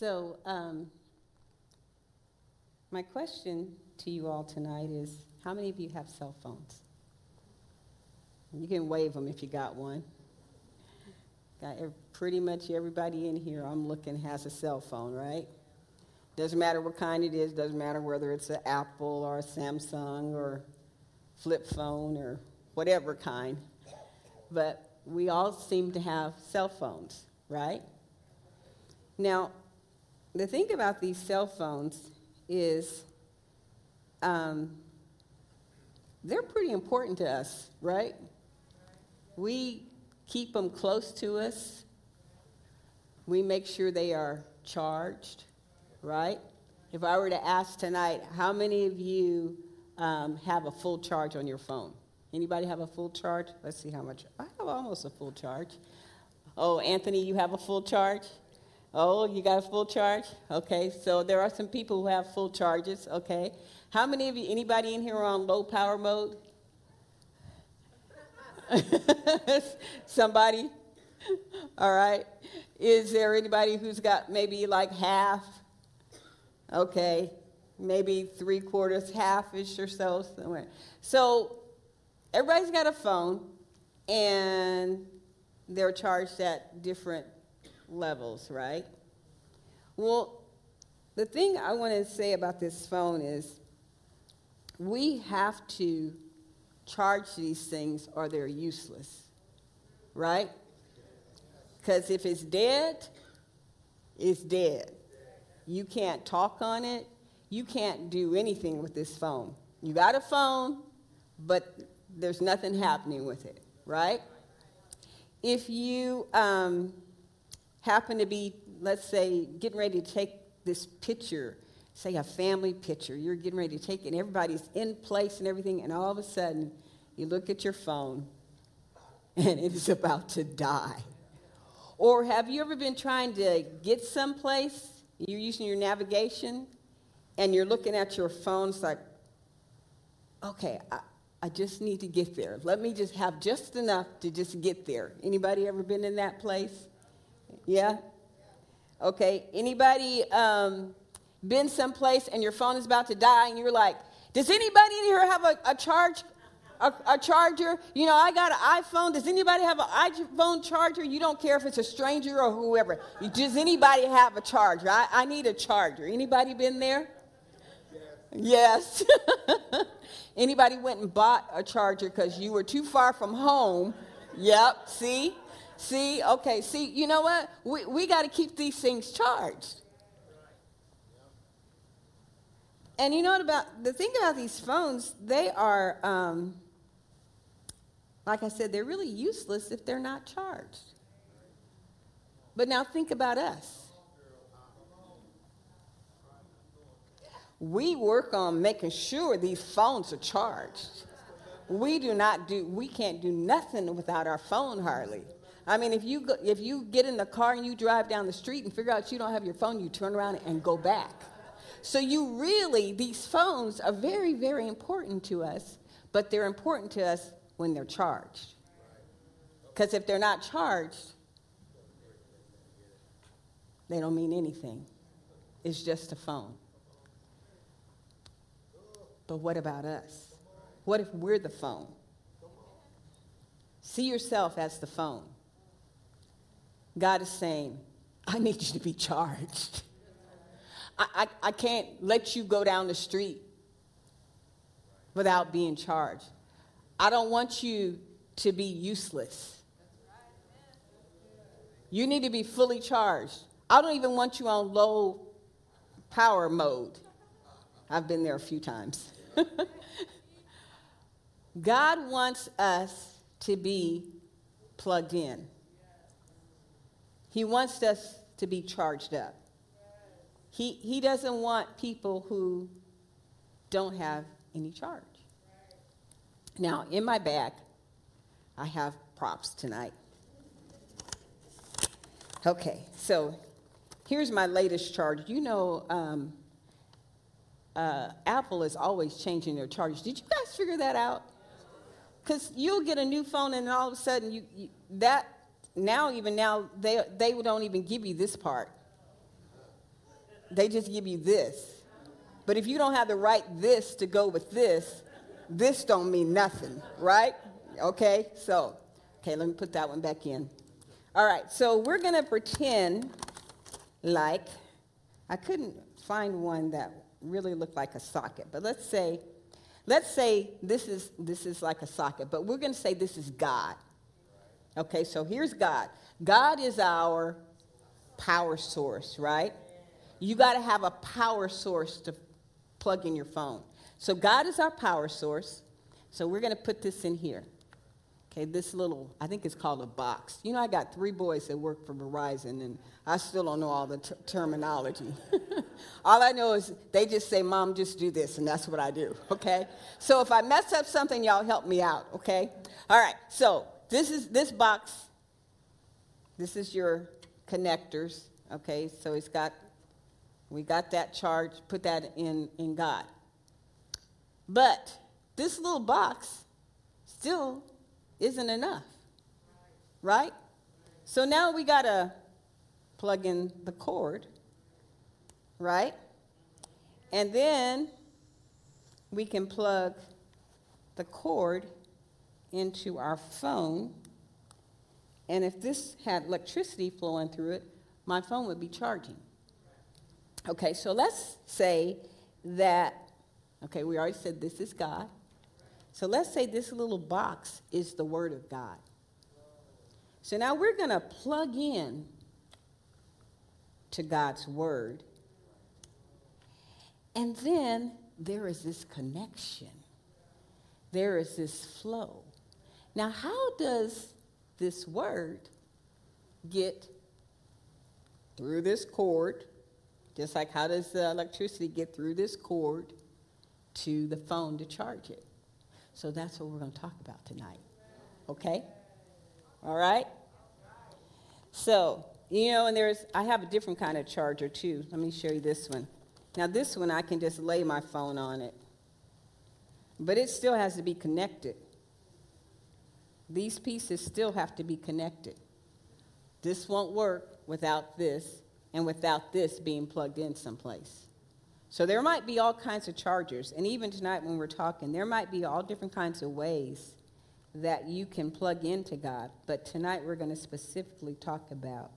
So, um, my question to you all tonight is how many of you have cell phones? You can wave them if you got one. Got pretty much everybody in here I'm looking has a cell phone, right? Doesn't matter what kind it is, doesn't matter whether it's an Apple or a Samsung or flip phone or whatever kind. But we all seem to have cell phones, right? Now, the thing about these cell phones is um, they're pretty important to us, right? We keep them close to us. We make sure they are charged, right? If I were to ask tonight, how many of you um, have a full charge on your phone? Anybody have a full charge? Let's see how much. I have almost a full charge. Oh, Anthony, you have a full charge? Oh, you got a full charge? Okay, so there are some people who have full charges, okay. How many of you, anybody in here on low power mode? Somebody? All right. Is there anybody who's got maybe like half? Okay, maybe three quarters, half ish or so, somewhere. So everybody's got a phone, and they're charged at different levels, right? Well, the thing I want to say about this phone is we have to charge these things or they're useless, right? Because if it's dead, it's dead. You can't talk on it. You can't do anything with this phone. You got a phone, but there's nothing happening with it, right? If you um, happen to be, let's say, getting ready to take this picture, say a family picture, you're getting ready to take it, and everybody's in place and everything, and all of a sudden you look at your phone and it is about to die. Or have you ever been trying to get someplace? You're using your navigation and you're looking at your phone, it's like, okay, I, I just need to get there. Let me just have just enough to just get there. Anybody ever been in that place? Yeah? Okay. Anybody um, been someplace and your phone is about to die and you're like, does anybody here have a, a charge? A, a, charger. You know, I got an iPhone. Does anybody have an iPhone charger? You don't care if it's a stranger or whoever. Does anybody have a charger? I, I need a charger. Anybody been there? Yes. yes. Anybody went and bought a charger because you were too far from home? Yep. See? See? Okay. See, you know what? We, we got to keep these things charged. And you know what about the thing about these phones? They are, um, like I said, they're really useless if they're not charged. But now think about us. we work on making sure these phones are charged. We do not do, we can't do nothing without our phone hardly. I mean, if you, go, if you get in the car and you drive down the street and figure out you don't have your phone, you turn around and go back. So you really, these phones are very, very important to us, but they're important to us when they're charged. Because if they're not charged, they don't mean anything. It's just a phone. But what about us? What if we're the phone? See yourself as the phone. God is saying, I need you to be charged. I, I, I can't let you go down the street without being charged. I don't want you to be useless. You need to be fully charged. I don't even want you on low power mode. I've been there a few times. God wants us to be plugged in. He wants us to be charged up. He, he doesn't want people who don't have any charge. Now, in my bag, I have props tonight. Okay, so here's my latest charge. You know, um, uh, Apple is always changing their charges. Did you guys figure that out? Because you'll get a new phone and all of a sudden you, you, that now even now they they don't even give you this part. They just give you this. But if you don't have the right this to go with this, this don't mean nothing, right? Okay, so, okay, let me put that one back in. All right, so we're going to pretend like, I couldn't find one that really looked like a socket, but let's say, let's say this is, this is like a socket, but we're going to say this is God. Okay, so here's God. God is our power source, right? You got to have a power source to plug in your phone. So God is our power source. So we're going to put this in here. Okay, this little, I think it's called a box. You know, I got three boys that work for Verizon, and I still don't know all the terminology. all I know is they just say, Mom, just do this, and that's what I do, okay? So if I mess up something, y'all help me out, okay? All right, so this is this box. This is your connectors, okay? So it's got, we got that charge, put that in, in God. But this little box still isn't enough, right? So now we got to plug in the cord, right? And then we can plug the cord into our phone. And if this had electricity flowing through it, my phone would be charging. Okay, so let's say that, okay, we already said this is God. So let's say this little box is the Word of God. So now we're going to plug in to God's Word. And then there is this connection, there is this flow. Now, how does this Word get through this cord? Just like how does the electricity get through this cord to the phone to charge it? So that's what we're going to talk about tonight. Okay? All right? So, you know, and there's, I have a different kind of charger too. Let me show you this one. Now, this one, I can just lay my phone on it, but it still has to be connected. These pieces still have to be connected. This won't work without this, and without this being plugged in someplace. So there might be all kinds of chargers. And even tonight when we're talking, there might be all different kinds of ways that you can plug into God. But tonight we're going to specifically talk about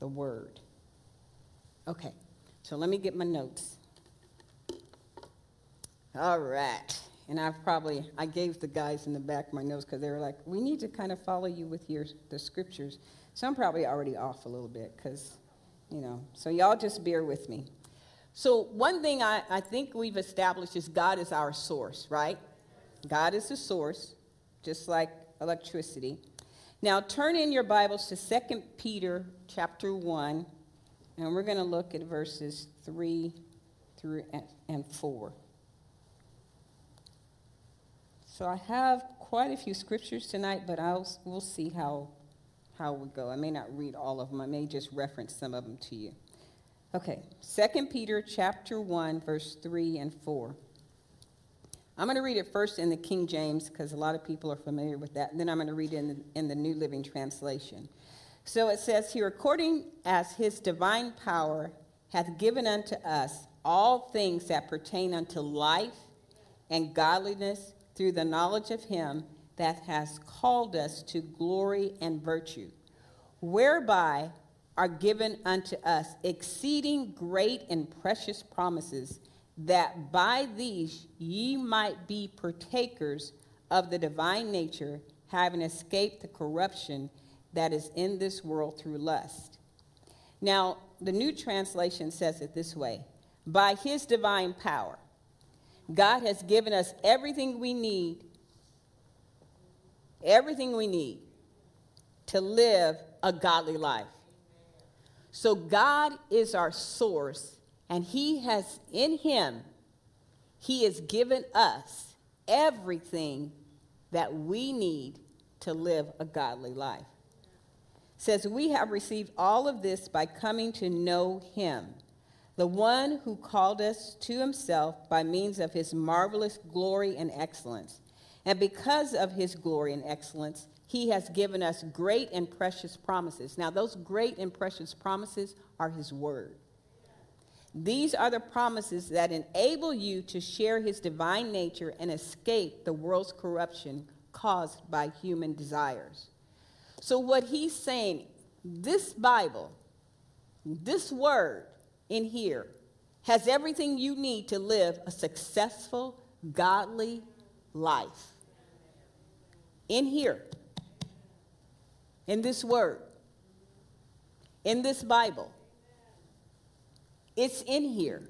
the Word. Okay, so let me get my notes. All right. And I've probably, I gave the guys in the back my notes because they were like, we need to kind of follow you with your, the scriptures. So I'm probably already off a little bit because, you know, so y'all just bear with me. So, one thing I, I think we've established is God is our source, right? God is the source, just like electricity. Now, turn in your Bibles to 2 Peter chapter 1, and we're going to look at verses 3 through and 4. So, I have quite a few scriptures tonight, but I'll, we'll see how, how we go. I may not read all of them, I may just reference some of them to you. Okay, 2 Peter chapter 1, verse 3 and 4. I'm going to read it first in the King James because a lot of people are familiar with that. And then I'm going to read it in the, in the New Living Translation. So it says here, according as his divine power hath given unto us all things that pertain unto life and godliness through the knowledge of him that has called us to glory and virtue, whereby are given unto us exceeding great and precious promises, that by these ye might be partakers of the divine nature, having escaped the corruption that is in this world through lust. Now, the new translation says it this way By his divine power, God has given us everything we need, everything we need to live a godly life. So God is our source, and He has in Him, He has given us everything that we need to live a godly life. It says we have received all of this by coming to know Him, the one who called us to Himself by means of His marvelous glory and excellence. And because of His glory and excellence, he has given us great and precious promises. Now, those great and precious promises are His Word. These are the promises that enable you to share his divine nature and escape the world's corruption caused by human desires. So, what he's saying, this Bible, this word in here, has everything you need to live a successful, godly life. In here, in this word, in this Bible. It's in here.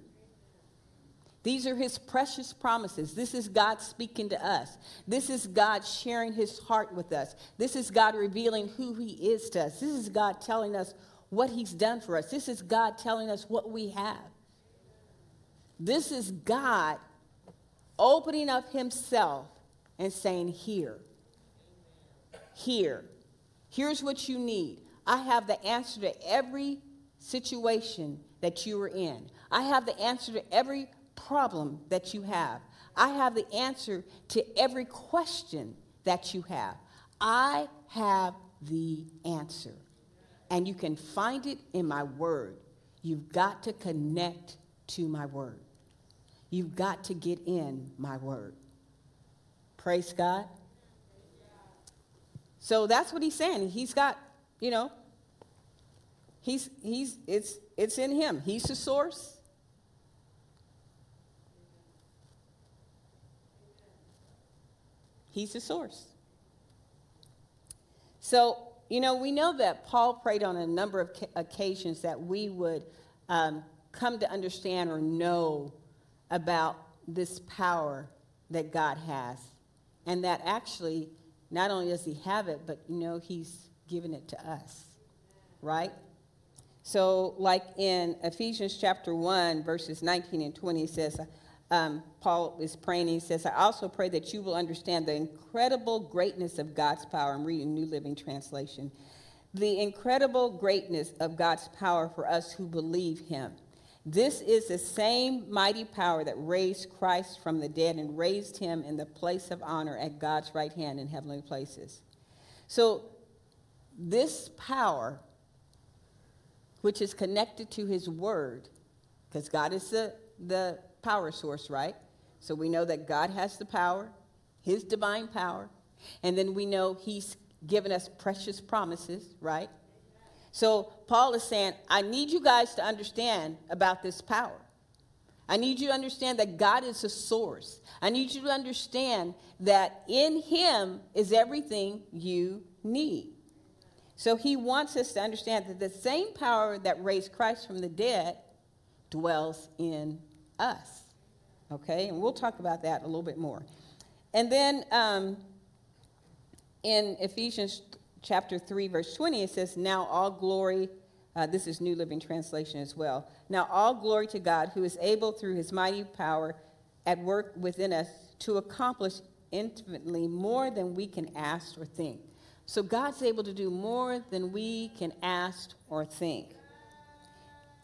These are his precious promises. This is God speaking to us. This is God sharing his heart with us. This is God revealing who he is to us. This is God telling us what he's done for us. This is God telling us what we have. This is God opening up himself and saying, Here, here, here's what you need. I have the answer to every situation that you are in. I have the answer to every problem that you have. I have the answer to every question that you have. I have the answer. And you can find it in my word. You've got to connect to my word. You've got to get in my word. Praise God. So that's what he's saying. He's got, you know, he's he's it's it's in him. He's the source. He's the source. So, you know, we know that Paul prayed on a number of occasions that we would um, come to understand or know about this power that God has. And that actually, not only does he have it, but, you know, he's given it to us, right? So, like in Ephesians chapter 1, verses 19 and 20, it says, um, Paul is praying, he says, I also pray that you will understand the incredible greatness of God's power. I'm reading New Living Translation. The incredible greatness of God's power for us who believe him. This is the same mighty power that raised Christ from the dead and raised him in the place of honor at God's right hand in heavenly places. So, this power, which is connected to his word, because God is the, the power source, right? So we know that God has the power, his divine power, and then we know he's given us precious promises, right? So Paul is saying, I need you guys to understand about this power. I need you to understand that God is a source. I need you to understand that in him is everything you need. So he wants us to understand that the same power that raised Christ from the dead dwells in us. Okay, and we'll talk about that a little bit more. And then um, in Ephesians chapter 3, verse 20, it says, Now all glory, uh, this is New Living Translation as well. Now all glory to God, who is able through his mighty power at work within us to accomplish infinitely more than we can ask or think. So God's able to do more than we can ask or think.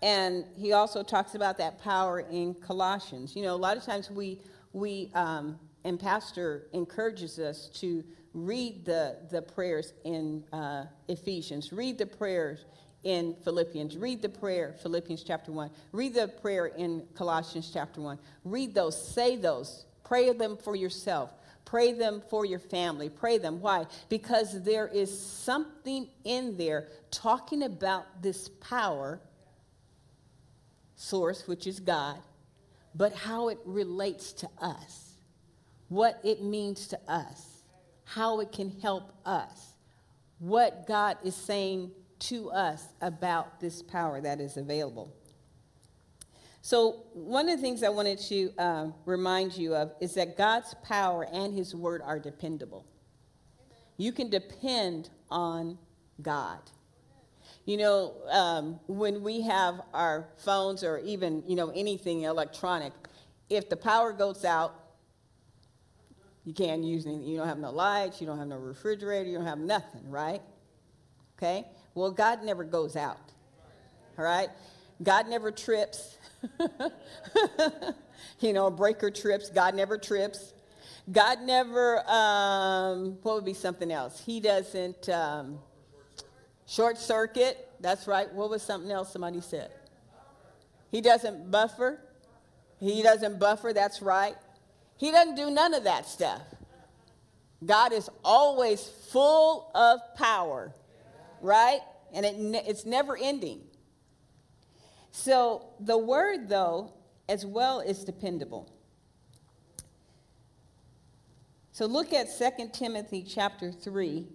And he also talks about that power in Colossians. You know, a lot of times we, we um, and Pastor encourages us to read the, the prayers in uh, Ephesians, read the prayers in Philippians, read the prayer, Philippians chapter 1, read the prayer in Colossians chapter 1. Read those, say those, pray them for yourself. Pray them for your family. Pray them. Why? Because there is something in there talking about this power source, which is God, but how it relates to us, what it means to us, how it can help us, what God is saying to us about this power that is available. So, one of the things I wanted to um, remind you of is that God's power and His word are dependable. You can depend on God. You know, um, when we have our phones or even, you know, anything electronic, if the power goes out, you can't use anything. You don't have no lights, you don't have no refrigerator, you don't have nothing, right? Okay? Well, God never goes out. All right? God never trips. you know, breaker trips. God never trips. God never, um, what would be something else? He doesn't, um, Short circuit. That's right. What was something else somebody said? He doesn't buffer. He doesn't buffer, that's right. He doesn't do none of that stuff. God is always full of power, right? And it, it's never ending. So the word, though, as well, is dependable. So look at 2 Timothy chapter 3,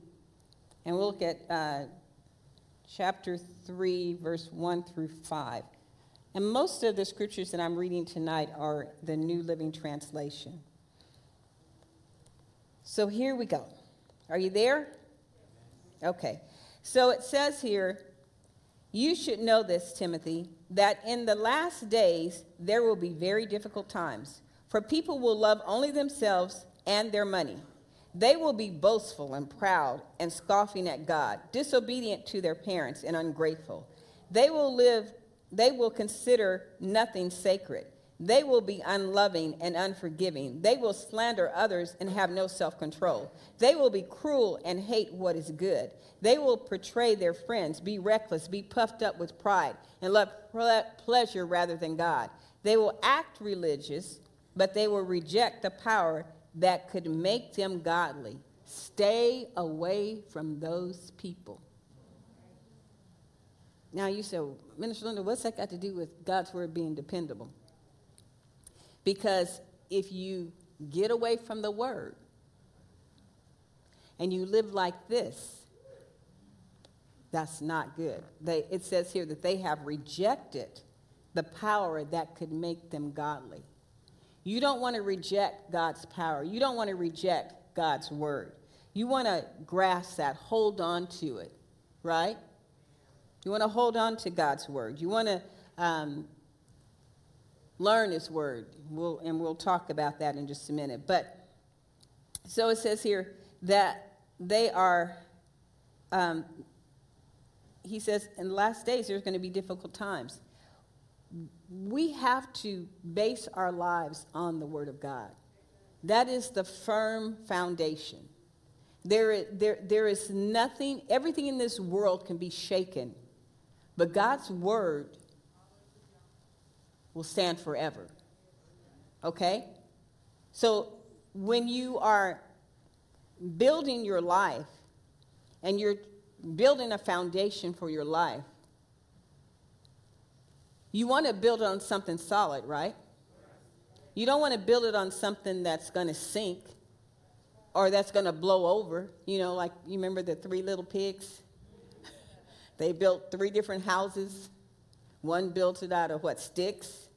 and we'll look at uh, chapter 3, verse 1 through 5. And most of the scriptures that I'm reading tonight are the New Living Translation. So here we go. Are you there? Okay. So it says here, you should know this, Timothy, that in the last days there will be very difficult times, for people will love only themselves and their money. They will be boastful and proud and scoffing at God, disobedient to their parents and ungrateful. They will live, they will consider nothing sacred. They will be unloving and unforgiving. They will slander others and have no self control. They will be cruel and hate what is good. They will betray their friends, be reckless, be puffed up with pride, and love pleasure rather than God. They will act religious, but they will reject the power that could make them godly. Stay away from those people. Now you say, Minister Linda, what's that got to do with God's word being dependable? Because if you get away from the word and you live like this, that's not good. They, it says here that they have rejected the power that could make them godly. You don't want to reject God's power. You don't want to reject God's word. You want to grasp that, hold on to it, right? You want to hold on to God's word. You want to um, learn His word. We'll, and we'll talk about that in just a minute. But so it says here that they are, um, he says, in the last days there's going to be difficult times we have to base our lives on the Word of God. That is the firm foundation. There, there, there is nothing, everything in this world can be shaken, but God's Word will stand forever. Okay? So when you are building your life and you're building a foundation for your life, you want to build on something solid, right? You don't want to build it on something that's going to sink or that's going to blow over. You know, like you remember the three little pigs? they built three different houses. One built it out of what, sticks?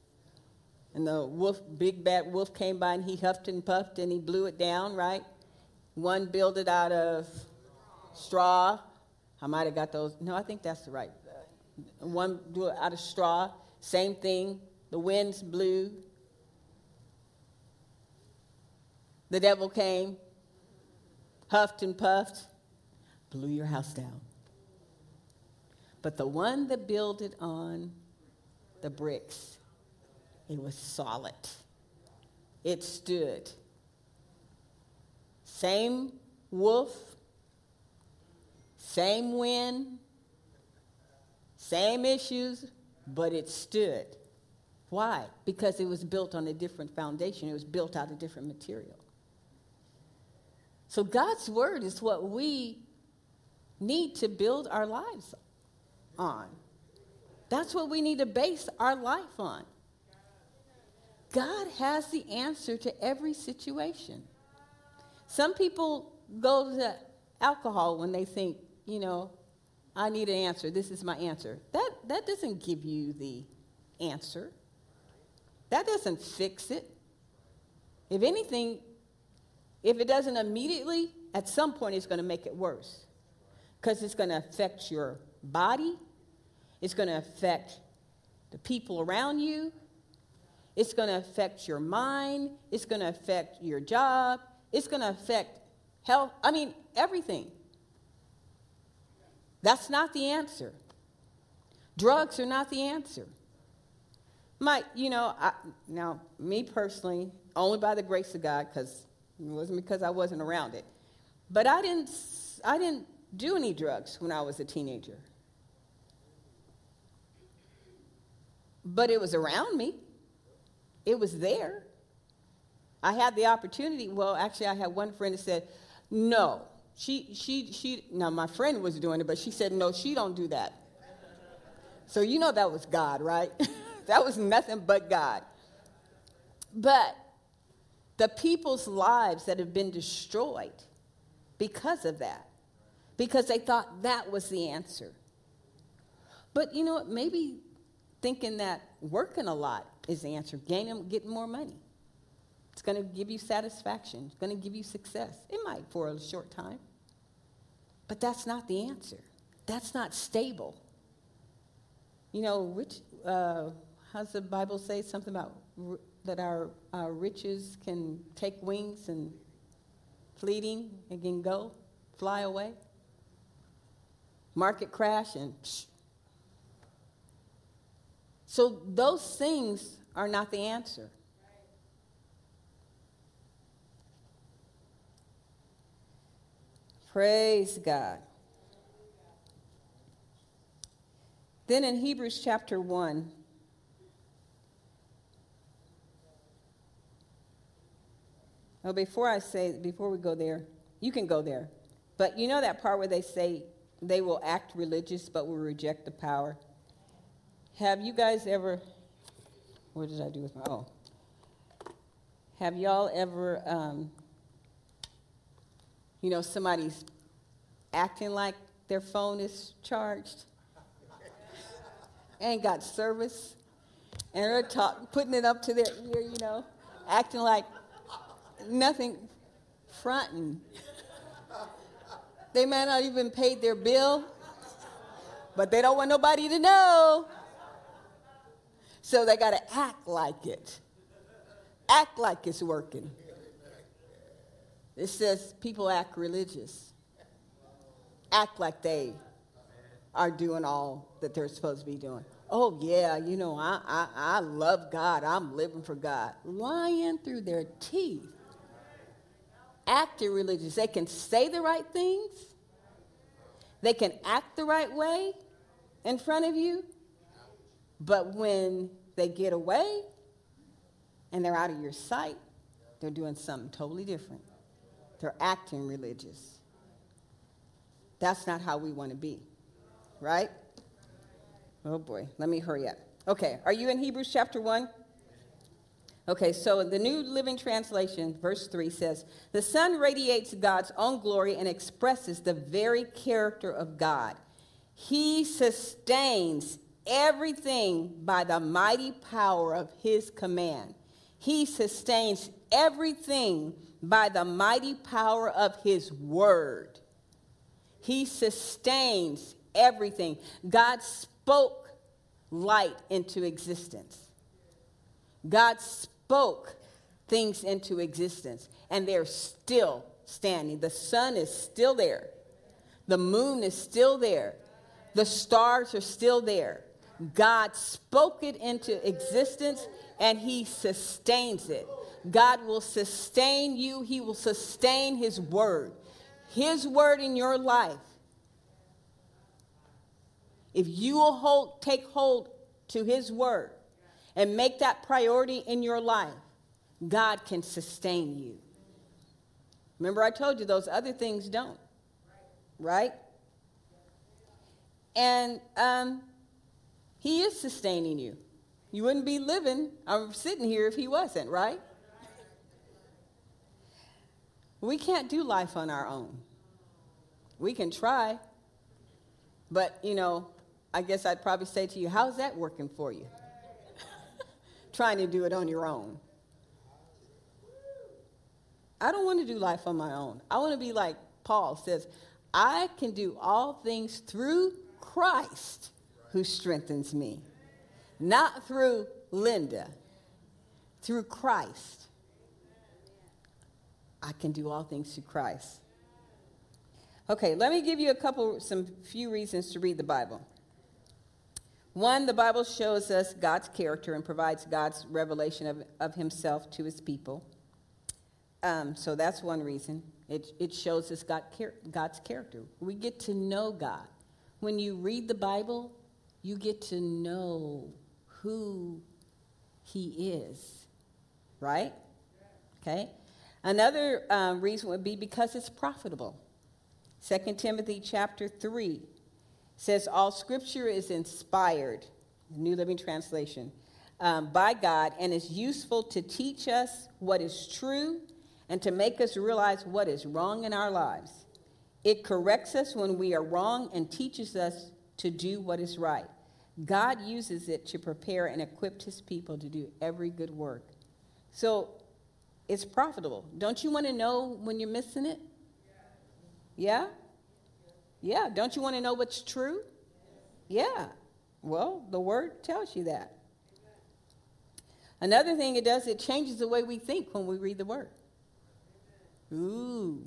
And the wolf, big bad wolf came by and he huffed and puffed and he blew it down, right? One built it out of straw. I might have got those. No, I think that's the right. Uh, one blew it out of straw. Same thing, the winds blew. The devil came, huffed and puffed, blew your house down. But the one that builded on the bricks, it was solid. It stood. Same wolf, same wind, same issues, but it stood. Why? Because it was built on a different foundation, it was built out of different material. So God's word is what we need to build our lives on. That's what we need to base our life on. God has the answer to every situation. Some people go to alcohol when they think, you know, I need an answer. This is my answer. That, that doesn't give you the answer, that doesn't fix it. If anything, if it doesn't immediately, at some point it's going to make it worse because it's going to affect your body, it's going to affect the people around you, it's going to affect your mind, it's going to affect your job, it's going to affect health. I mean, everything. That's not the answer. Drugs are not the answer. My, you know, I, now, me personally, only by the grace of God, because it wasn't because I wasn't around it. But I didn't, I didn't do any drugs when I was a teenager. but it was around me. It was there. I had the opportunity. Well, actually, I had one friend that said, "No, she, she, she." Now my friend was doing it, but she said, "No, she don't do that." So you know that was God, right? that was nothing but God. But the people's lives that have been destroyed because of that, because they thought that was the answer. But you know what? Maybe thinking that working a lot is the answer, gaining, getting more money. It's going to give you satisfaction. It's going to give you success. It might for a short time. But that's not the answer. That's not stable. You know, which, uh, how's the Bible say something about r- that our, our riches can take wings and fleeting and can go, fly away? Market crash and psh, so those things are not the answer. Praise God. Then in Hebrews chapter 1, well, before I say, before we go there, you can go there. But you know that part where they say they will act religious but will reject the power? Have you guys ever, what did I do with my, oh. Have y'all ever, um, you know, somebody's acting like their phone is charged? Ain't got service. And they're talk, putting it up to their ear, you know, acting like nothing, fronting. They may not even paid their bill, but they don't want nobody to know. So they got to act like it. Act like it's working. It says people act religious, act like they are doing all that they're supposed to be doing. Oh, yeah, you know, I, I, I love God. I'm living for God. Lying through their teeth. Acting religious. They can say the right things, they can act the right way in front of you, but when they get away and they're out of your sight, they're doing something totally different. They're acting religious. That's not how we want to be, right? Oh boy, let me hurry up. Okay, are you in Hebrews chapter 1? Okay, so the New Living Translation, verse 3 says, The Son radiates God's own glory and expresses the very character of God. He sustains everything by the mighty power of his command. He sustains everything by the mighty power of his word. He sustains everything. God spoke light into existence. God spoke things into existence, and they're still standing. The sun is still there, the moon is still there, the stars are still there. God spoke it into existence and He sustains it. God will sustain you, He will sustain His word. His word in your life. If you will hold, take hold to His word and make that priority in your life, God can sustain you. Remember, I told you those other things don't, right? And um, he is sustaining you. You wouldn't be living, I'm sitting here if He wasn't, right? We can't do life on our own. We can try, but you know, I guess I'd probably say to you, how's that working for you? Trying to do it on your own. I don't want to do life on my own. I want to be like Paul says, I can do all things through Christ who strengthens me. Not through Linda, through Christ. I can do all things through Christ. Okay, let me give you a couple, some few reasons to read the Bible. One, the Bible shows us God's character and provides God's revelation of, of himself to his people. Um, so that's one reason. It, it shows us God, God's character. We get to know God. When you read the Bible, you get to know who he is, right? Okay. Another um, reason would be because it's profitable. 2 Timothy chapter 3 says, All scripture is inspired, New Living Translation, um, by God and is useful to teach us what is true and to make us realize what is wrong in our lives. It corrects us when we are wrong and teaches us to do what is right. God uses it to prepare and equip his people to do every good work. So it's profitable. Don't you want to know when you're missing it? Yeah? Yeah. Don't you want to know what's true? Yeah. Well, the word tells you that. Another thing it does, it changes the way we think when we read the word. Ooh.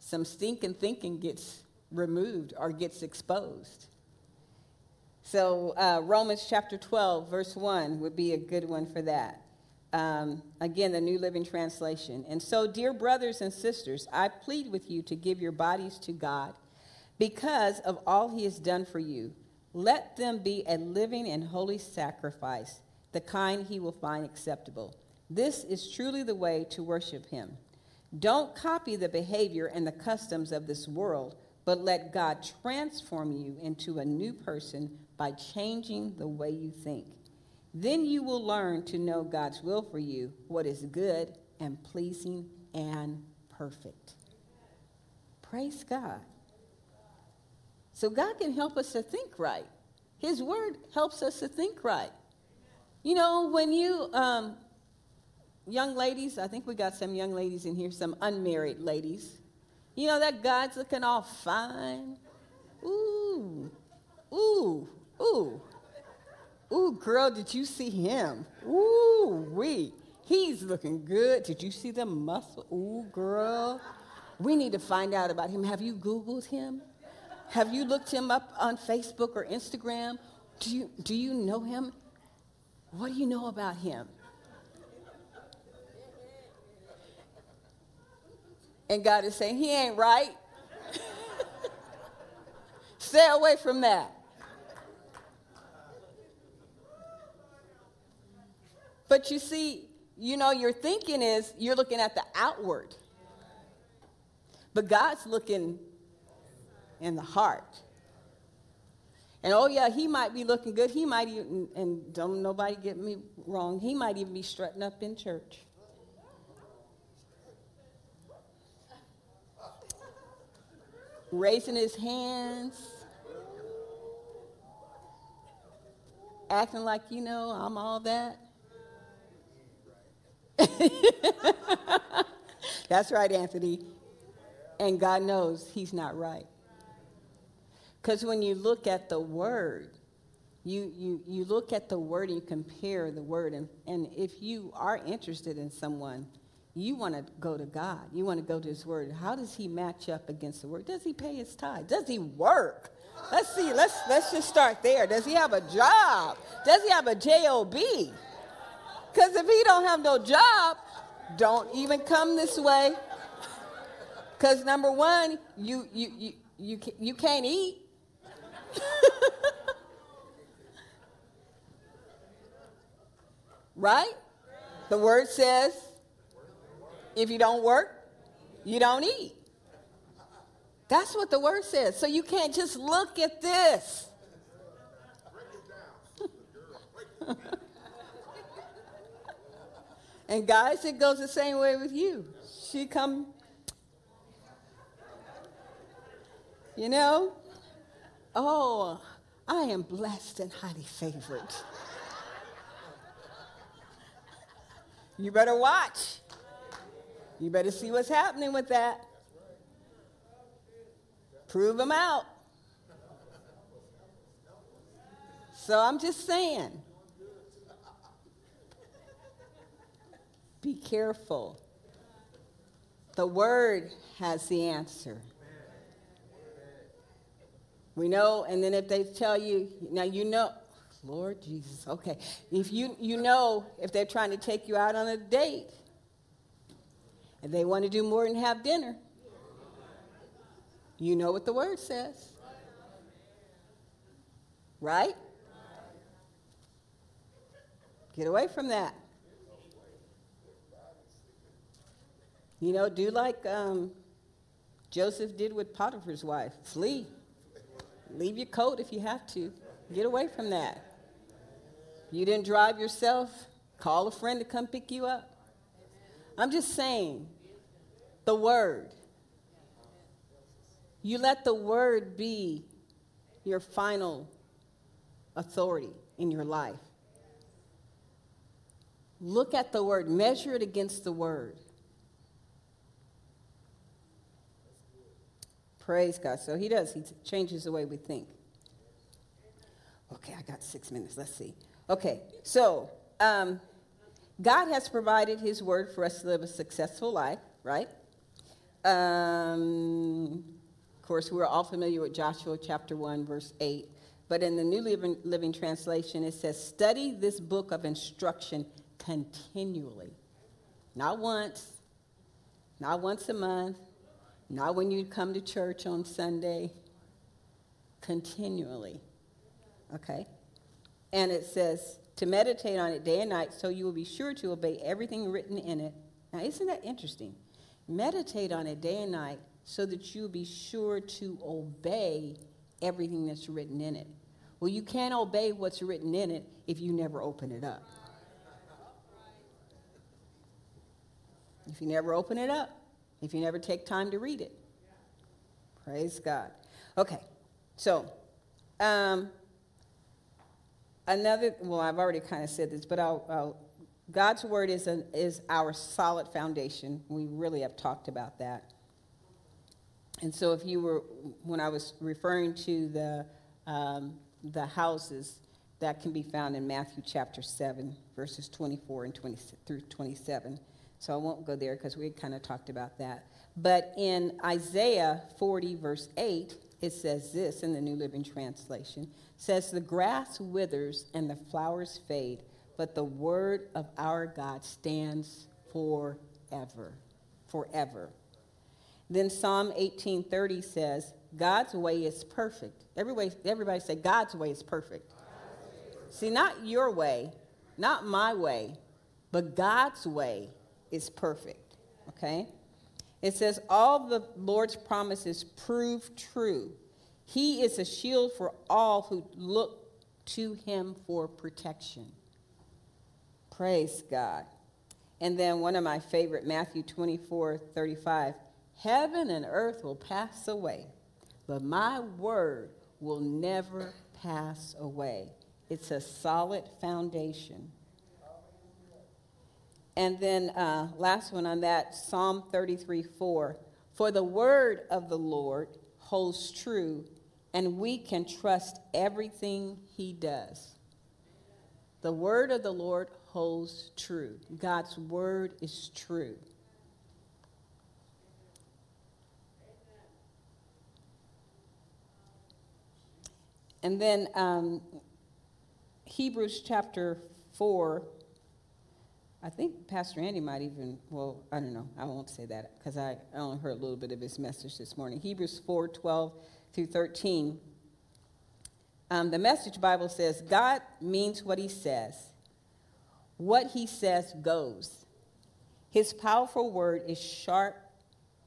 Some stinking thinking gets removed or gets exposed. So, uh, Romans chapter 12, verse 1 would be a good one for that. Um, again, the New Living Translation. And so, dear brothers and sisters, I plead with you to give your bodies to God because of all he has done for you. Let them be a living and holy sacrifice, the kind he will find acceptable. This is truly the way to worship him. Don't copy the behavior and the customs of this world, but let God transform you into a new person by changing the way you think. Then you will learn to know God's will for you, what is good and pleasing and perfect. Praise God. So God can help us to think right. His word helps us to think right. You know, when you, um, young ladies, I think we got some young ladies in here, some unmarried ladies. You know, that God's looking all fine. Ooh, ooh, ooh. Ooh, girl, did you see him? Ooh, wee. He's looking good. Did you see the muscle? Ooh, girl. We need to find out about him. Have you Googled him? Have you looked him up on Facebook or Instagram? Do you, do you know him? What do you know about him? And God is saying, He ain't right. Stay away from that. But you see, you know, your thinking is you're looking at the outward. But God's looking in the heart. And oh, yeah, he might be looking good. He might even, and don't nobody get me wrong, he might even be strutting up in church. Raising his hands, acting like, you know, I'm all that. That's right, Anthony. And God knows he's not right. Because when you look at the word, you, you, you look at the word and you compare the word. And, and if you are interested in someone, you want to go to God. You want to go to his word. How does he match up against the word? Does he pay his tithe? Does he work? Let's see. Let's, let's just start there. Does he have a job? Does he have a job? Because if he don't have no job, don't even come this way. Because number one, you you you you you can't eat. right? The word says, if you don't work, you don't eat. That's what the word says. So you can't just look at this. And guys, it goes the same way with you. She come, you know, oh, I am blessed and highly favored. you better watch. You better see what's happening with that. Prove them out. So I'm just saying. Be careful. The Word has the answer. We know, and then if they tell you, now you know, Lord Jesus, okay. If you, you know, if they're trying to take you out on a date and they want to do more than have dinner, you know what the Word says. Right? Get away from that. You know, do like um, Joseph did with Potiphar's wife flee. Leave your coat if you have to. Get away from that. You didn't drive yourself, call a friend to come pick you up. I'm just saying, the word. You let the word be your final authority in your life. Look at the word, measure it against the word. Praise God. So he does, he changes the way we think. Okay, I got six minutes. Let's see. Okay, so um, God has provided his word for us to live a successful life, right? Um, of course, we're all familiar with Joshua chapter 1, verse 8. But in the New Living, Living Translation, it says, Study this book of instruction continually. Not once, not once a month, not when you come to church on Sunday, continually. Okay? And it says, to meditate on it day and night so you will be sure to obey everything written in it. Now, isn't that interesting? Meditate on it day and night so that you'll be sure to obey everything that's written in it. Well, you can't obey what's written in it if you never open it up. If you never open it up, if you never take time to read it. Praise God. Okay, so um, another, well, I've already kind of said this, but I'll, I'll, God's word is, an, is our solid foundation. We really have talked about that. And so, if you were, when I was referring to the, um, the houses, that can be found in Matthew chapter 7, verses 24 and 20 through 27. So I won't go there because we kind of talked about that. But in Isaiah 40, verse 8, it says this in the New Living Translation says, The grass withers and the flowers fade, but the word of our God stands forever. Forever. Then Psalm 18:30 says, God's way is perfect. Everybody, everybody say, God's way is perfect. See, not your way, not my way, but God's way is perfect. Okay? It says, All the Lord's promises prove true. He is a shield for all who look to him for protection. Praise God. And then one of my favorite, Matthew 24 35. Heaven and earth will pass away, but my word will never pass away. It's a solid foundation. And then uh, last one on that, Psalm 33 4. For the word of the Lord holds true and we can trust everything he does. The word of the Lord holds true. God's word is true. And then um, Hebrews chapter 4, I think Pastor Andy might even, well, I don't know, I won't say that because I only heard a little bit of his message this morning. Hebrews 4 12 through 13. Um, the Message Bible says, God means what he says. What he says goes. His powerful word is sharp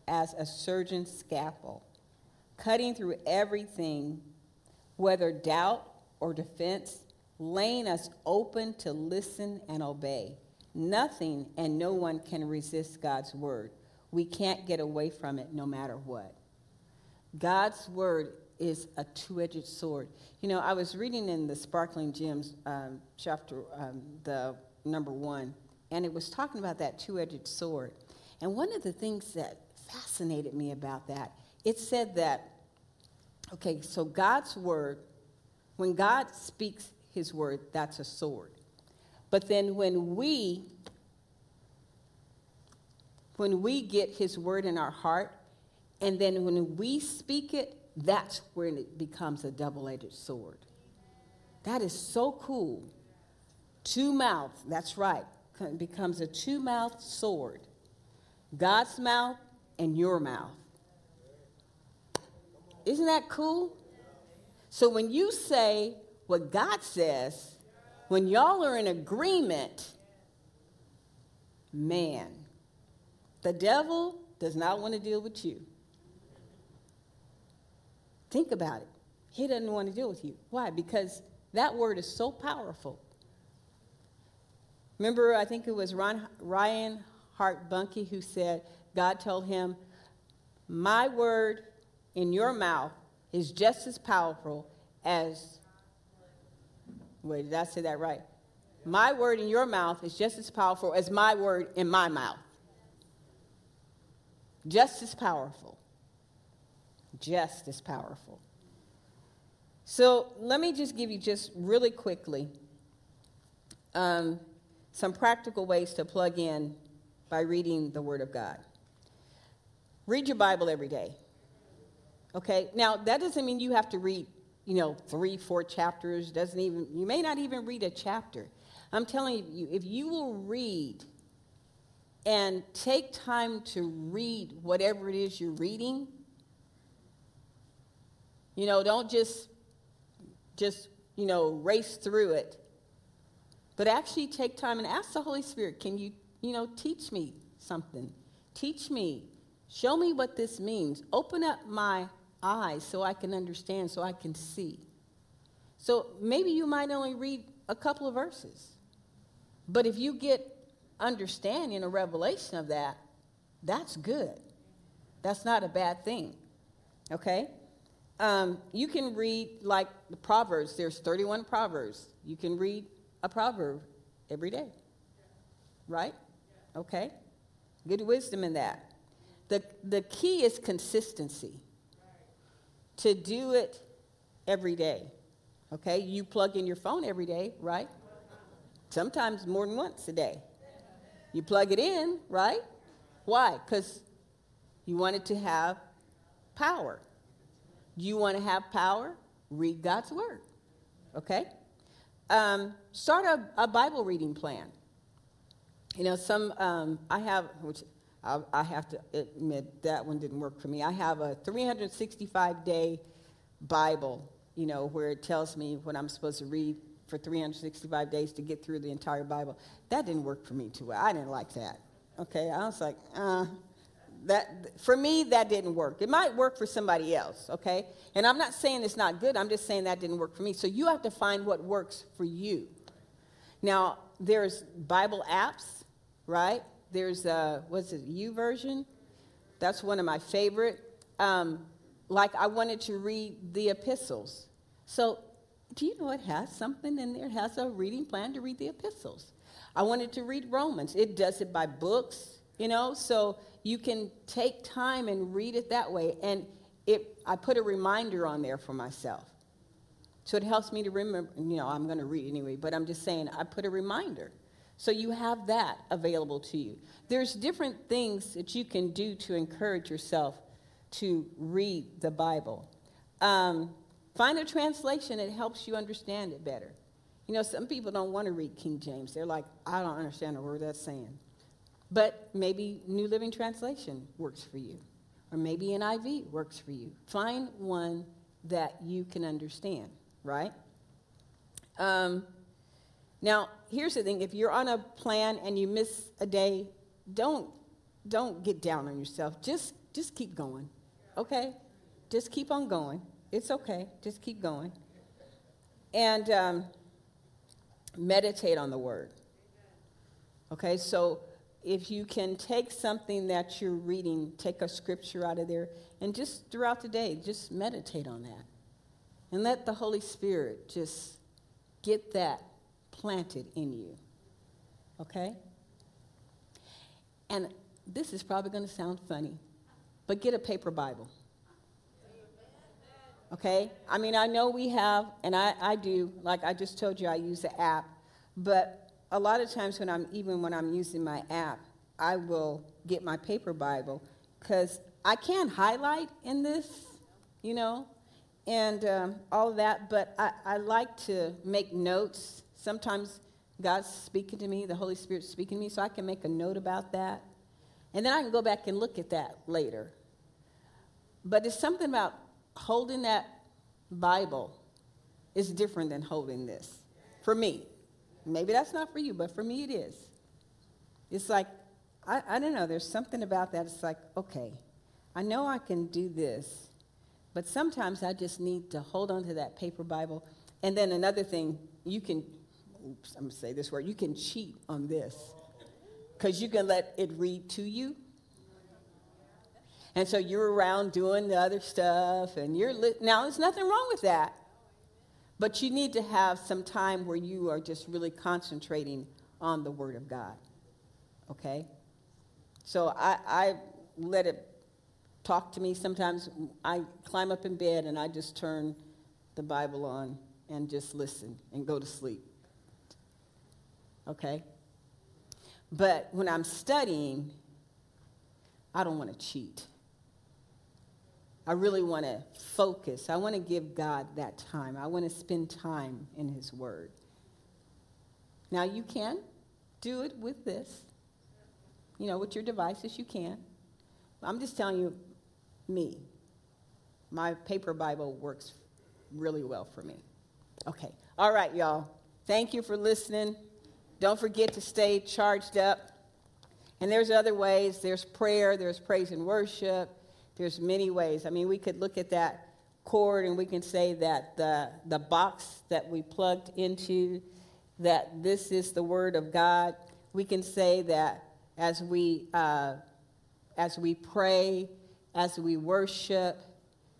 as a surgeon's scalpel, cutting through everything, whether doubt or defense, laying us open to listen and obey. Nothing and no one can resist God's word. We can't get away from it no matter what. God's word is a two edged sword. You know, I was reading in the Sparkling Gems um, chapter, um, the number one, and it was talking about that two edged sword. And one of the things that fascinated me about that, it said that, okay, so God's word, when God speaks his word, that's a sword. But then when we when we get his word in our heart and then when we speak it, that's when it becomes a double edged sword. That is so cool. Two mouths, that's right, becomes a two mouthed sword God's mouth and your mouth. Isn't that cool? So when you say what God says, When y'all are in agreement, man, the devil does not want to deal with you. Think about it. He doesn't want to deal with you. Why? Because that word is so powerful. Remember, I think it was Ron, Ryan Hart Bunky who said, God told him, My word in your mouth is just as powerful as. Wait, did I say that right? My word in your mouth is just as powerful as my word in my mouth. Just as powerful. Just as powerful. So let me just give you just really quickly um, some practical ways to plug in by reading the Word of God. Read your Bible every day. Okay? Now, that doesn't mean you have to read, you know, three, four chapters. Doesn't even, you may not even read a chapter. I'm telling you, if you will read and take time to read whatever it is you're reading, you know, don't just just, you know, race through it. But actually take time and ask the Holy Spirit, can you, you know, teach me something? Teach me. Show me what this means. Open up my eyes so I can understand, so I can see. So maybe you might only read a couple of verses. But if you get understanding a revelation of that, that's good. That's not a bad thing. Okay? Um, you can read like the Proverbs. There's 31 Proverbs. You can read a proverb every day. Right? Okay? Good wisdom in that. The, the key is consistency. To do it every day. Okay? You plug in your phone every day, right? Sometimes more than once a day. You plug it in, right? Why? Because you want it to have power. You want to have power? Read God's Word. Okay? Um, start a, a, Bible reading plan. You know, some, um, I have, which I, I have to admit that one didn't work for me. I have a 365 day Bible, you know, where it tells me what I'm supposed to read for 365 days to get through the entire Bible. That didn't work for me too well. I didn't like that. Okay, I was like, uh, that for me that didn't work. It might work for somebody else, okay? And I'm not saying it's not good. I'm just saying that didn't work for me. So you have to find what works for you. Now, there's Bible apps, right? There's uh what's it, YouVersion? That's one of my favorite. Um, like I wanted to read the epistles. So do you know it has something in there? It has a reading plan to read the epistles. I wanted to read Romans. It does it by books, you know, so you can take time and read it that way. And it, I put a reminder on there for myself. So it helps me to remember, you know, I'm going to read anyway, but I'm just saying I put a reminder. So you have that available to you. There's different things that you can do to encourage yourself to read the Bible. Um, Find a translation that helps you understand it better. You know, some people don't want to read King James. They're like, I don't understand a word that's saying. But maybe New Living Translation works for you, or maybe NIV works for you. Find one that you can understand, right? Um, now, here's the thing: if you're on a plan and you miss a day, don't don't get down on yourself. Just just keep going, okay? Just keep on going. It's okay. Just keep going. And um, meditate on the word. Okay, so if you can take something that you're reading, take a scripture out of there, and just throughout the day, just meditate on that. And let the Holy Spirit just get that planted in you. Okay? And this is probably going to sound funny, but get a paper Bible. Okay? I mean, I know we have, and I, I do, like I just told you, I use the app, but a lot of times when I'm, even when I'm using my app, I will get my paper Bible because I can highlight in this, you know, and um, all of that, but I, I like to make notes. Sometimes God's speaking to me, the Holy Spirit's speaking to me, so I can make a note about that. And then I can go back and look at that later. But it's something about holding that Bible is different than holding this. For me, maybe that's not for you, but for me it is. It's like, I, I don't know, there's something about that. It's like, okay, I know I can do this, but sometimes I just need to hold on to that paper Bible. And then another thing, you can, oops, I'm gonna say this word, you can cheat on this. Because you can let it read to you. And so you're around doing the other stuff, and you're li- now there's nothing wrong with that. But you need to have some time where you are just really concentrating on the Word of God. Okay? So I, I let it talk to me. Sometimes I climb up in bed and I just turn the Bible on and just listen and go to sleep. Okay? But when I'm studying, I don't want to cheat. I really want to focus. I want to give God that time. I want to spend time in His Word. Now, you can do it with this. You know, with your devices, you can. I'm just telling you, me. My paper Bible works really well for me. Okay. All right, y'all. Thank you for listening. Don't forget to stay charged up. And there's other ways. There's prayer, there's praise and worship there's many ways. I mean, we could look at that cord and we can say that the, the box that we plugged into, that this is the Word of God. We can say that as we, uh, as we pray, as we worship,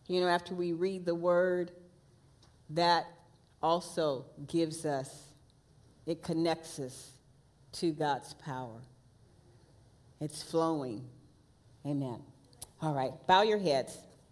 you know, after we read the Word, that also gives us, it connects us to God's power. It's flowing. Amen. All right, bow your heads.